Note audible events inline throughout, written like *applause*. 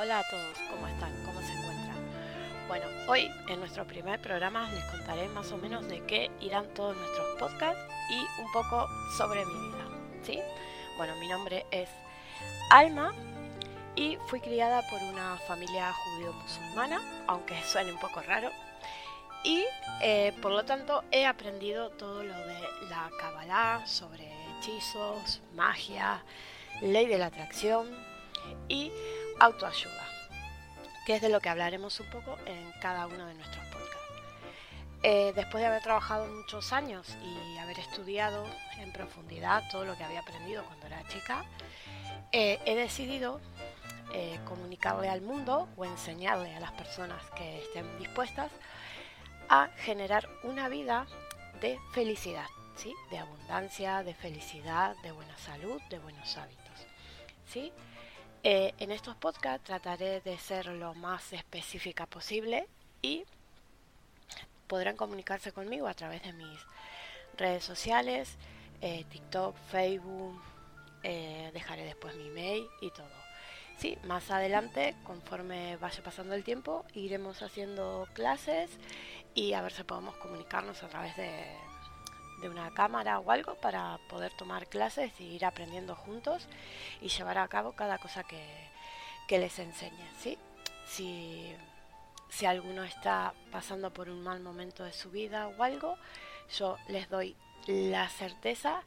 Hola a todos, ¿cómo están? ¿Cómo se encuentran? Bueno, hoy en nuestro primer programa les contaré más o menos de qué irán todos nuestros podcasts y un poco sobre mi vida, ¿sí? Bueno, mi nombre es Alma y fui criada por una familia judío-musulmana, aunque suene un poco raro, y eh, por lo tanto he aprendido todo lo de la Kabbalah, sobre hechizos, magia, ley de la atracción y autoayuda, que es de lo que hablaremos un poco en cada uno de nuestros podcasts. Eh, después de haber trabajado muchos años y haber estudiado en profundidad todo lo que había aprendido cuando era chica, eh, he decidido eh, comunicarle al mundo o enseñarle a las personas que estén dispuestas a generar una vida de felicidad, ¿sí? de abundancia, de felicidad, de buena salud, de buenos hábitos. ¿sí? Eh, en estos podcasts trataré de ser lo más específica posible y podrán comunicarse conmigo a través de mis redes sociales, eh, TikTok, Facebook, eh, dejaré después mi email y todo. Sí, más adelante, conforme vaya pasando el tiempo, iremos haciendo clases y a ver si podemos comunicarnos a través de, de una cámara o algo para poder tomar clases y ir aprendiendo juntos y llevar a cabo cada cosa que, les enseñe. ¿sí? Si, si alguno está pasando por un mal momento de su vida o algo, yo les doy la certeza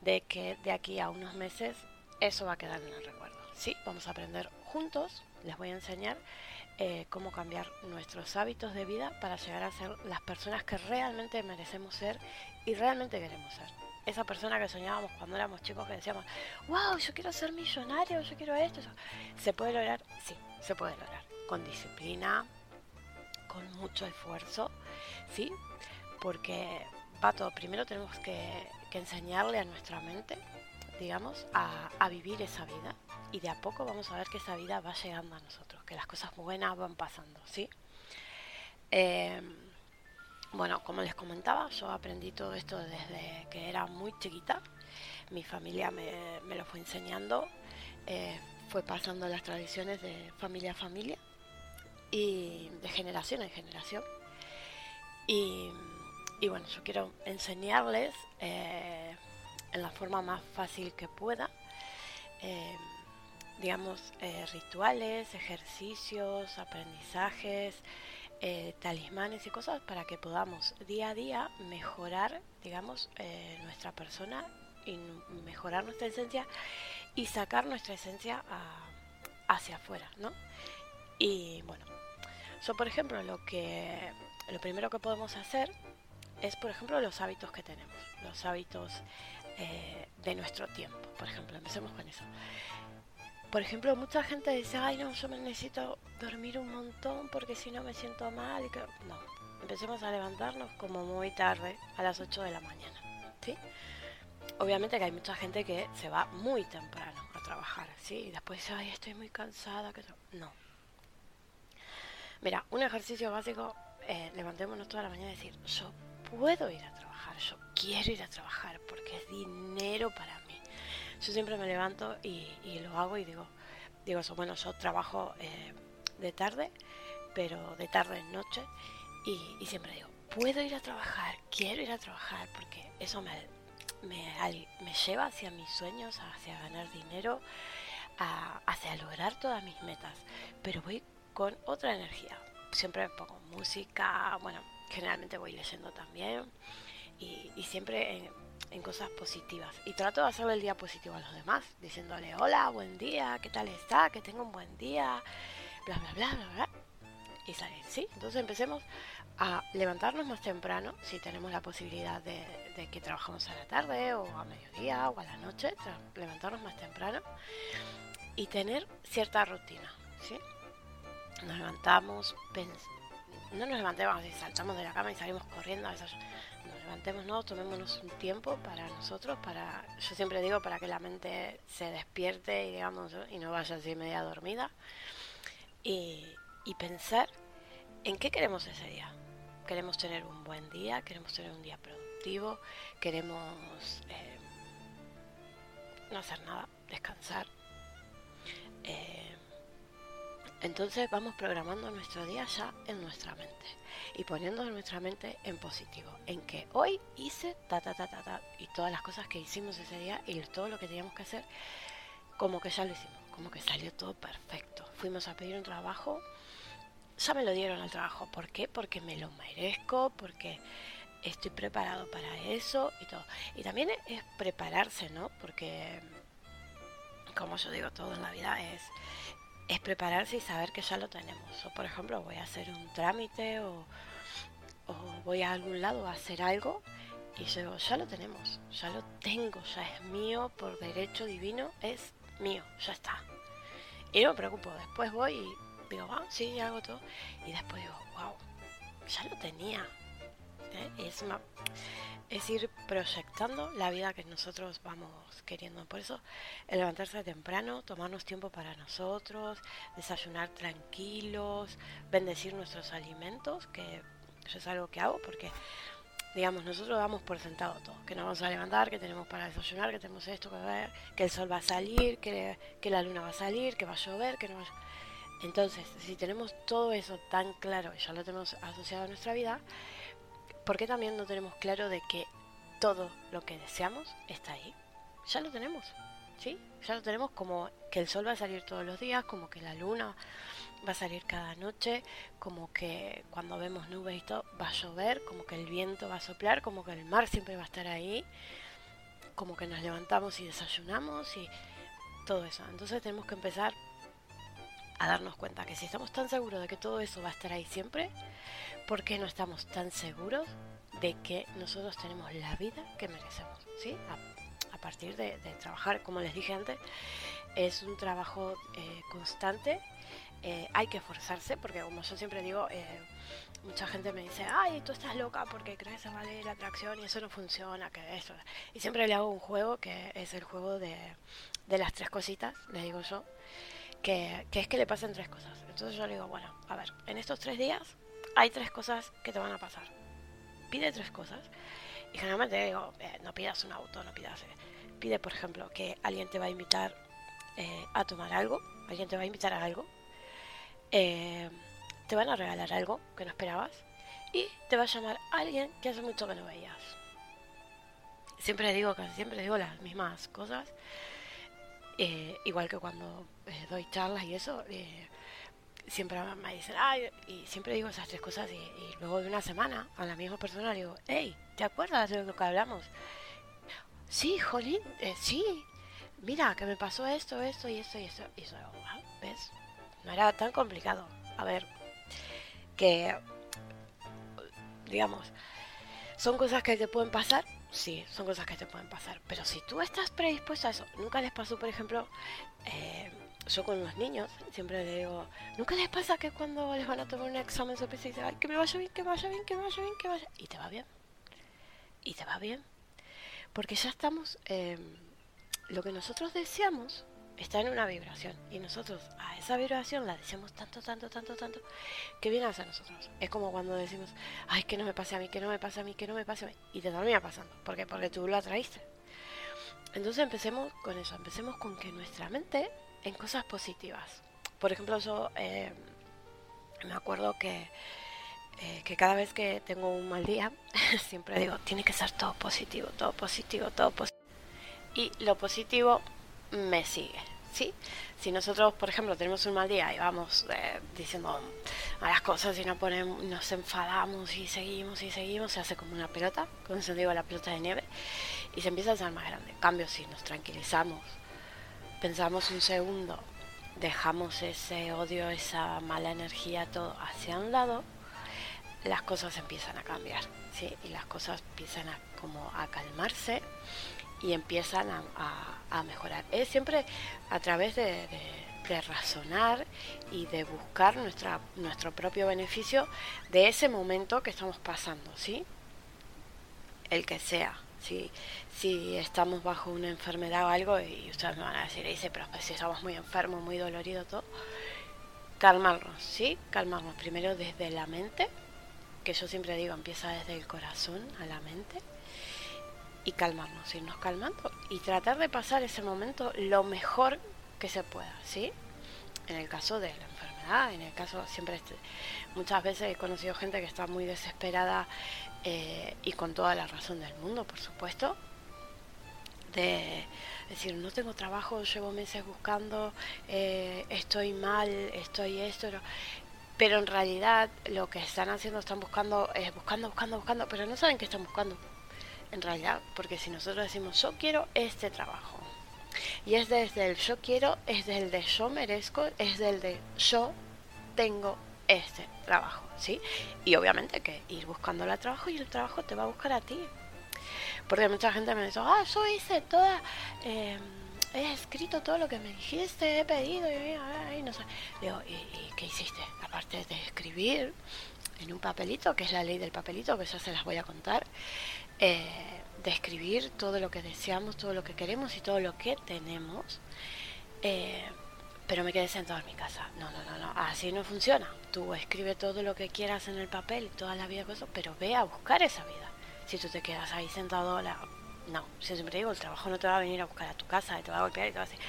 de que de aquí a unos meses eso va a quedar en el recuerdo. Sí, vamos a aprender juntos, les voy a enseñar eh, cómo cambiar nuestros hábitos de vida para llegar a ser las personas que realmente merecemos ser y realmente queremos ser. Esa persona que soñábamos cuando éramos chicos que decíamos, wow, yo quiero ser millonario, yo quiero esto. ¿Se puede lograr? Sí, se puede lograr. Con disciplina, con mucho esfuerzo, ¿sí? Porque, Pato, primero tenemos que, enseñarle a nuestra mente, digamos, a vivir esa vida. Y de a poco vamos a ver que esa vida va llegando a nosotros, que las cosas buenas van pasando, ¿sí? Eh, bueno, como les comentaba, yo aprendí todo esto desde que era muy chiquita. Mi familia me, lo fue enseñando, eh, fue pasando las tradiciones de familia a familia y de generación en generación. Y, bueno, yo quiero enseñarles eh, en la forma más fácil que pueda, eh, digamos, rituales, ejercicios, aprendizajes, eh, talismanes y cosas para que podamos día a día mejorar, digamos, eh, nuestra persona y mejorar nuestra esencia y sacar nuestra esencia hacia afuera, ¿no? Y bueno, yo por ejemplo lo que lo primero que podemos hacer es por ejemplo los hábitos que tenemos, los hábitos eh, de nuestro tiempo, por ejemplo, empecemos con eso. Por ejemplo, mucha gente dice, ay no, yo me necesito dormir un montón porque si no me siento mal. Y que... No, empecemos a levantarnos como muy tarde, a las 8 de la mañana. ¿sí? Obviamente que hay mucha gente que se va muy temprano a trabajar, ¿sí? Y después dice, ay, estoy muy cansada. Que no. Mira, un ejercicio básico, eh, levantémonos toda la mañana y decir, yo puedo ir a trabajar, yo quiero ir a trabajar porque es dinero para yo siempre me levanto y, lo hago y digo, digo eso, bueno, yo trabajo eh, de tarde, pero de tarde en noche y, siempre digo, puedo ir a trabajar, quiero ir a trabajar porque eso me, me, lleva hacia mis sueños, hacia ganar dinero, hacia lograr todas mis metas, pero voy con otra energía. Siempre pongo música, bueno, generalmente voy leyendo también y, y siempre cosas positivas. Y trato de hacerle el día positivo a los demás, diciéndole, hola, buen día, ¿qué tal está? Que tenga un buen día, bla, bla, bla, bla, bla. Y salir, ¿sí? Entonces empecemos a levantarnos más temprano, si tenemos la posibilidad de, que trabajamos a la tarde o a mediodía o a la noche, levantarnos más temprano y tener cierta rutina, ¿sí? Nos levantamos, no nos levantemos y saltamos de la cama y salimos corriendo a desayunar levantémonos, tomémonos un tiempo para nosotros, para, yo siempre digo, para que la mente se despierte y digamos, y no vaya así media dormida. Y, pensar en qué queremos ese día. Queremos tener un buen día, queremos tener un día productivo, queremos eh, no hacer nada, descansar, eh, Entonces vamos programando nuestro día ya en nuestra mente y poniendo nuestra mente en positivo, en que hoy hice ta ta ta ta ta y todas las cosas que hicimos ese día y todo lo que teníamos que hacer, como que ya lo hicimos, como que salió todo perfecto. Fuimos a pedir un trabajo, ya me lo dieron al trabajo, ¿por qué? Porque me lo merezco, porque estoy preparado para eso y todo. Y también es prepararse, ¿no? Porque como yo digo todo en la vida es es prepararse y saber que ya lo tenemos. O por ejemplo, voy a hacer un trámite o, voy a algún lado a hacer algo y yo ya lo tenemos, ya lo tengo, ya es mío por derecho divino, es mío, ya está. Y no me preocupo, después voy y digo, ah, sí, hago todo. Y después digo, wow, ya lo tenía. Es es ir proyectando la vida que nosotros vamos queriendo. Por eso, el levantarse temprano, tomarnos tiempo para nosotros, desayunar tranquilos, bendecir nuestros alimentos, que eso es algo que hago porque, digamos, nosotros damos por sentado todo, que nos vamos a levantar, que tenemos para desayunar, que tenemos esto, que, ver, que el sol va a salir, que, que la luna va a salir, que va a llover, que no va a Entonces, si tenemos todo eso tan claro y ya lo tenemos asociado a nuestra vida, ¿por qué también no tenemos claro de que todo lo que deseamos está ahí? Ya lo tenemos, ¿sí? Ya lo tenemos como que el sol va a salir todos los días, como que la luna va a salir cada noche, como que cuando vemos nubes y todo va a llover, como que el viento va a soplar, como que el mar siempre va a estar ahí, como que nos levantamos y desayunamos y todo eso. Entonces tenemos que empezar a darnos cuenta que si estamos tan seguros de que todo eso va a estar ahí siempre, ¿por qué no estamos tan seguros de que nosotros tenemos la vida que merecemos? ¿sí? A, partir de, trabajar, como les dije antes, es un trabajo eh, constante. Eh, hay que esforzarse porque como yo siempre digo, eh, mucha gente me dice, ay, tú estás loca porque crees en la ley de la atracción y eso no funciona, que eso. Y siempre le hago un juego que es el juego de, de las tres cositas, le digo yo, que, es que le pasen tres cosas. Entonces yo le digo, bueno, a ver, en estos tres días hay tres cosas que te van a pasar. Pide tres cosas. Y generalmente digo, eh, no pidas un auto, no pidas... Eh, pide, por ejemplo, que alguien te va a invitar eh, a tomar algo, alguien te va a invitar a algo, te van a regalar algo que no esperabas y te va a llamar alguien que hace mucho que no veías. Siempre digo, casi siempre digo las mismas cosas igual que cuando doy charlas y eso, siempre me dicen, ay, y siempre digo esas tres cosas y, luego de una semana a la misma persona le digo, hey, ¿te acuerdas de lo que hablamos? Sí, Jolín, sí, mira, que me pasó esto, esto y esto y esto. Y eso, ah, ¿ves? No era tan complicado. A ver, que, digamos, son cosas que te pueden pasar sí, son cosas que te pueden pasar. Pero si tú estás predispuesto a eso, nunca les pasó, por ejemplo, eh, yo con los niños siempre les digo, nunca les pasa que cuando les van a tomar un examen sorpresa y dicen, ay, que me vaya bien, que me vaya bien, que me vaya bien, que vaya. Y te va bien. Y te va bien. Porque ya estamos, eh, lo que nosotros deseamos está en una vibración y nosotros a esa vibración la deseamos tanto, tanto, tanto, tanto que viene hacia nosotros. Es como cuando decimos, ay, que no me pase a mí, que no me pase a mí, que no me pase a mí. Y te termina pasando. ¿Por qué? Porque tú lo atraíste. Entonces empecemos con eso, empecemos con que nuestra mente en cosas positivas. Por ejemplo, yo eh, me acuerdo que, eh, que cada vez que tengo un mal día, *laughs* siempre digo, tiene que ser todo positivo, todo positivo, todo positivo. Y lo positivo me sigue. ¿sí? Si nosotros, por ejemplo, tenemos un mal día y vamos eh, diciendo malas cosas y no ponemos, nos enfadamos y seguimos y seguimos, se hace como una pelota, como se digo la pelota de nieve, y se empieza a hacer más grande. En cambio, si nos tranquilizamos, pensamos un segundo, dejamos ese odio, esa mala energía, todo hacia un lado, las cosas empiezan a cambiar, ¿sí? Y las cosas empiezan a, como a calmarse y empiezan a, mejorar. Es siempre a través de, razonar y de buscar nuestra, nuestro propio beneficio de ese momento que estamos pasando, ¿sí? El que sea. Si, estamos bajo una enfermedad o algo, y ustedes me van a decir, dice, pero si estamos muy enfermos, muy doloridos, todo, calmarnos, ¿sí? Calmarnos primero desde la mente, que yo siempre digo, empieza desde el corazón a la mente y calmarnos, irnos calmando y tratar de pasar ese momento lo mejor que se pueda, ¿sí? en el caso de la enfermedad, en el caso siempre, muchas veces he conocido gente que está muy desesperada eh, y con toda la razón del mundo, por supuesto, de decir, no tengo trabajo, llevo meses buscando, eh, estoy mal, estoy esto, pero en realidad lo que están haciendo, están buscando, es buscando, buscando, buscando, pero no saben qué están buscando, en realidad, porque si nosotros decimos, yo quiero este trabajo, y es desde el yo quiero, es del de yo merezco, es del de yo tengo este trabajo, ¿sí? Y obviamente que ir buscando el trabajo y el trabajo te va a buscar a ti. Porque mucha gente me dice, ah, yo hice toda, eh, he escrito todo lo que me dijiste, he pedido, y, no sé. Digo, ¿y, qué hiciste? Aparte de escribir en un papelito, que es la ley del papelito, que ya se las voy a contar, eh, de escribir todo lo que deseamos, todo lo que queremos y todo lo que tenemos. Eh, pero me quedé sentado en mi casa. No, no, no, no, así no funciona. Tú escribe todo lo que quieras en el papel, toda la vida, cosas, pero ve a buscar esa vida. Si tú te quedas ahí sentado, la... no, yo siempre digo, el trabajo no te va a venir a buscar a tu casa, te va a golpear y te va a decir,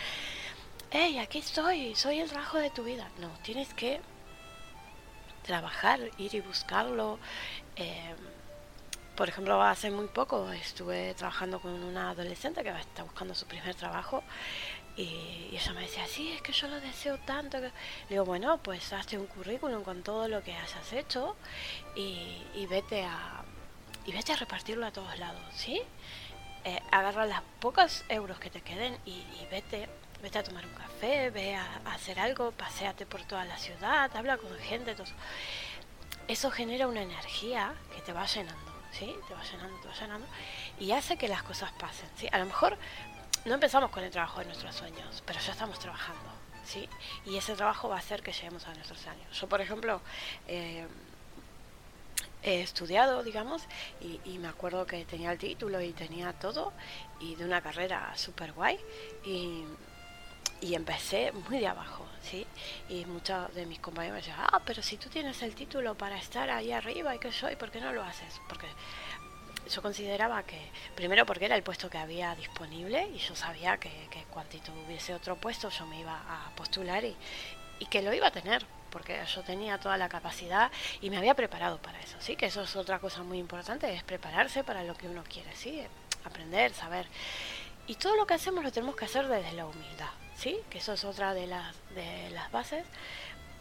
hey, aquí estoy, soy el trabajo de tu vida. No, tienes que trabajar, ir y buscarlo. Eh, por ejemplo, hace muy poco estuve trabajando con una adolescente que está buscando su primer trabajo y, ella me decía, sí, es que yo lo deseo tanto. Le digo, bueno, pues hazte un currículum con todo lo que hayas hecho y, vete a y vete a repartirlo a todos lados, ¿sí? Eh, agarra las pocas euros que te queden y, vete vete a tomar un café, ve a, hacer algo, paséate por toda la ciudad, habla con gente, todo. Eso genera una energía que te va llenando, ¿sí? Te va llenando, te va llenando y hace que las cosas pasen, ¿sí? A lo mejor no empezamos con el trabajo de nuestros sueños, pero ya estamos trabajando, ¿sí? Y ese trabajo va a hacer que lleguemos a nuestros años. Yo, por ejemplo, eh, he estudiado, digamos, y, me acuerdo que tenía el título y tenía todo, y de una carrera súper guay, y, y, empecé muy de abajo, ¿sí? Y muchos de mis compañeros me decían, ah, pero si tú tienes el título para estar ahí arriba, ¿y qué soy? ¿Por qué no lo haces? Porque yo consideraba que, primero porque era el puesto que había disponible y yo sabía que, que cuando tuviese otro puesto yo me iba a postular y, y que lo iba a tener, porque yo tenía toda la capacidad y me había preparado para eso, ¿sí? Que eso es otra cosa muy importante, es prepararse para lo que uno quiere, ¿sí? Aprender, saber. Y todo lo que hacemos lo tenemos que hacer desde la humildad, ¿sí? Que eso es otra de las, de las bases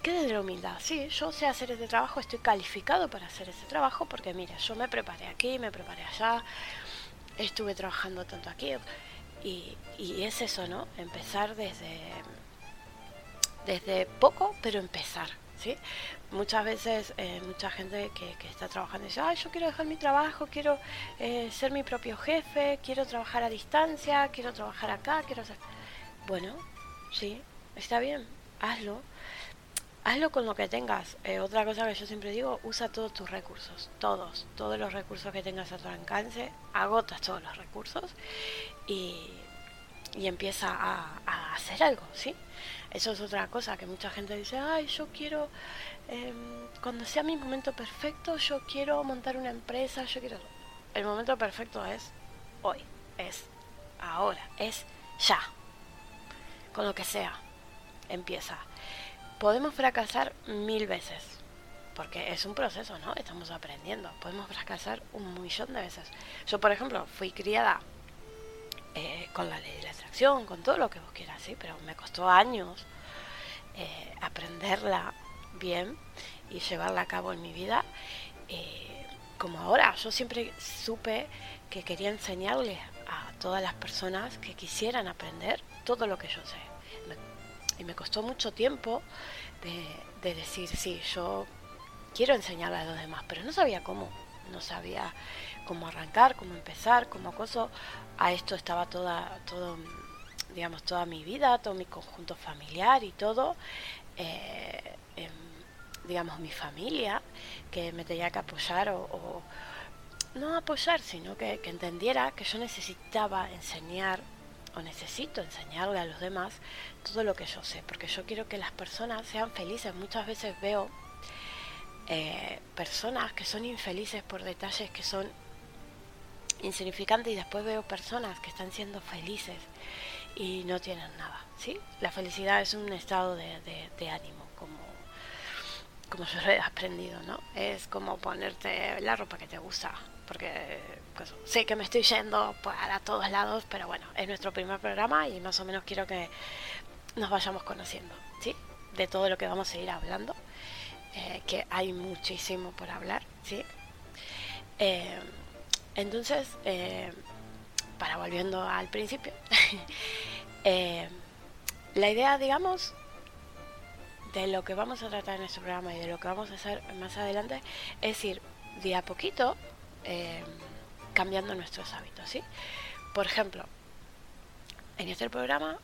¿Qué de la humildad? Sí, yo sé hacer ese trabajo, estoy calificado para hacer ese trabajo porque mira, yo me preparé aquí, me preparé allá, estuve trabajando tanto aquí y, es eso, ¿no? Empezar desde, desde poco, pero empezar, Muchas veces eh, mucha gente que, está trabajando dice, ay, yo quiero dejar mi trabajo, quiero eh, ser mi propio jefe, quiero trabajar a distancia, quiero trabajar acá, quiero hacer... Bueno, sí, está bien, hazlo hazlo con lo que tengas. Eh, otra cosa que yo siempre digo, usa todos tus recursos, todos, todos los recursos que tengas a tu alcance, agotas todos los recursos y, y empieza a, hacer algo, ¿sí? Eso es otra cosa que mucha gente dice, ay, yo quiero, em, cuando sea mi momento perfecto, yo quiero montar una empresa, yo quiero... El momento perfecto es hoy, es ahora, es ya, con lo que sea, empieza podemos fracasar mil veces, porque es un proceso, ¿no? Estamos aprendiendo. Podemos fracasar un millón de veces. Yo, por ejemplo, fui criada eh, con la ley de la atracción, con todo lo que vos quieras, ¿sí? Pero me costó años eh, aprenderla bien y llevarla a cabo en mi vida. Eh, como ahora, yo siempre supe que quería enseñarle a todas las personas que quisieran aprender todo lo que yo sé y me costó mucho tiempo de, decir, sí, yo quiero enseñarle a los demás, pero no sabía cómo, no sabía cómo arrancar, cómo empezar, cómo acoso. A esto estaba toda, todo, digamos, toda mi vida, todo mi conjunto familiar y todo, eh, digamos, mi familia, que me tenía que apoyar o, no apoyar, sino que entendiera que yo necesitaba enseñar o necesito enseñarle a los demás todo lo que yo sé, porque yo quiero que las personas sean felices. Muchas veces veo eh, personas que son infelices por detalles que son insignificantes y después veo personas que están siendo felices y no tienen nada, ¿sí? La felicidad es un estado de, de, ánimo, como, como yo he aprendido, ¿no? Es como ponerte la ropa que te gusta, porque pues, sé que me estoy yendo para todos lados, pero bueno, es nuestro primer programa y más o menos quiero que nos vayamos conociendo, ¿sí? De todo lo que vamos a ir hablando, eh, que hay muchísimo por hablar, ¿sí? Eh, entonces, eh, para volviendo al principio, *laughs* la idea, digamos, de lo que vamos a tratar en este programa y de lo que vamos a hacer más adelante es ir de a poquito cambiando nuestros hábitos, ¿sí? Por ejemplo, en este programa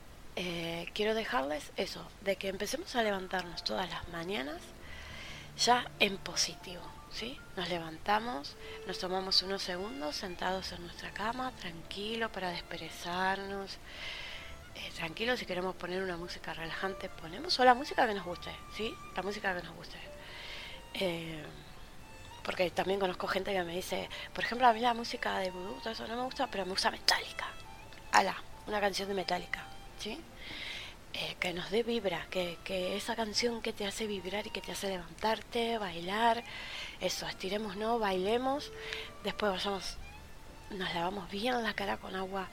quiero dejarles eso, de que empecemos a levantarnos todas las mañanas ya en positivo, ¿sí? Nos levantamos, nos tomamos unos segundos sentados en nuestra cama, tranquilo para desperezarnos, eh, tranquilo si queremos poner una música relajante, ponemos o la música que nos guste, ¿sí? La música que nos guste. Eh, porque también conozco gente que me dice, por ejemplo, a mí la música de vudú, todo eso no me gusta, pero me gusta Metallica. Ala, una canción de Metallica. ¿sí? Eh, que nos dé vibra, que, que, esa canción que te hace vibrar y que te hace levantarte, bailar, eso, estiremos, no, bailemos, después vayamos, nos lavamos bien la cara con agua,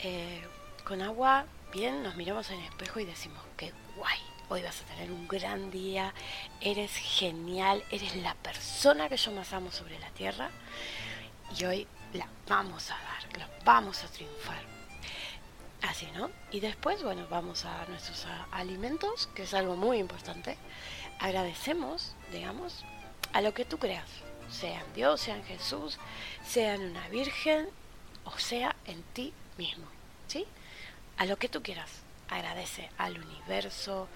eh, con agua bien, nos miramos en el espejo y decimos, qué guay, hoy vas a tener un gran día, eres genial, eres la persona que yo más amo sobre la tierra y hoy la vamos a dar, la vamos a triunfar Así, ¿no? Y después, bueno, vamos a nuestros alimentos, que es algo muy importante. Agradecemos, digamos, a lo que tú creas, sea en Dios, sea en Jesús, sea en una virgen, o sea en ti mismo, ¿sí? A lo que tú quieras. Agradece al universo,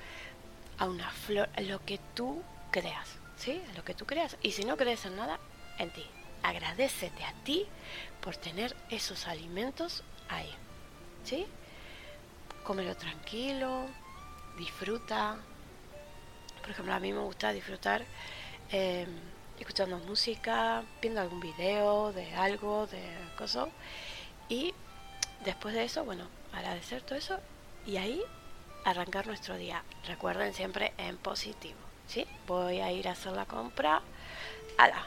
a una flor, a lo que tú creas, ¿sí? A lo que tú creas. Y si no crees en nada, en ti. Agradecete a ti por tener esos alimentos ahí. ¿Sí? Cómelo tranquilo, disfruta. Por ejemplo, a mí me gusta disfrutar em, escuchando música, viendo algún video de algo, de cosas. Y después de eso, bueno, agradecer todo eso y ahí arrancar nuestro día. Recuerden siempre en positivo. ¿sí? Voy a ir a hacer la compra. ¡Hala!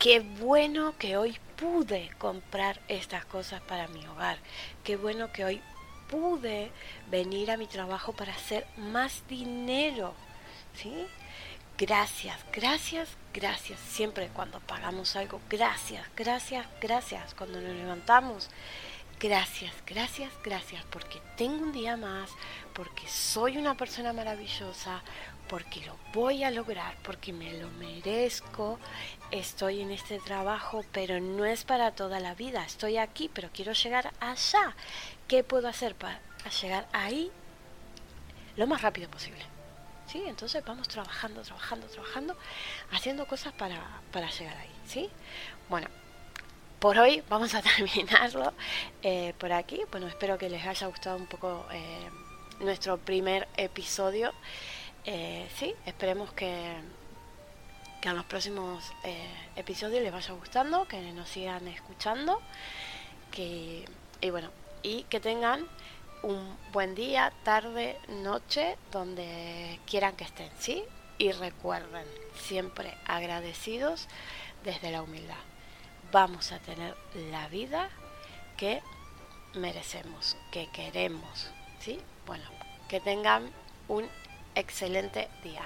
Qué bueno que hoy pude comprar estas cosas para mi hogar. Qué bueno que hoy pude venir a mi trabajo para hacer más dinero. ¿Sí? Gracias, gracias, gracias. Siempre cuando pagamos algo, gracias, gracias, gracias. Cuando nos levantamos, gracias, gracias, gracias. Porque tengo un día más, porque soy una persona maravillosa, porque lo voy a lograr, porque me lo merezco. Estoy en este trabajo, pero no es para toda la vida. Estoy aquí, pero quiero llegar allá. ¿Qué puedo hacer para llegar ahí lo más rápido posible? ¿Sí? Entonces vamos trabajando, trabajando, trabajando, haciendo cosas para, para llegar ahí. ¿Sí? Bueno, por hoy vamos a *laughs* terminarlo eh, por aquí. Bueno, espero que les haya gustado un poco eh, nuestro primer episodio. Eh, sí, esperemos que, que en los próximos episodios les vaya gustando, que nos sigan escuchando. Que, y bueno, y que tengan un buen día, tarde, noche, donde quieran que estén, ¿sí? Y recuerden, siempre agradecidos desde la humildad. Vamos a tener la vida que merecemos, que queremos, ¿sí? Bueno, que tengan un excelente día.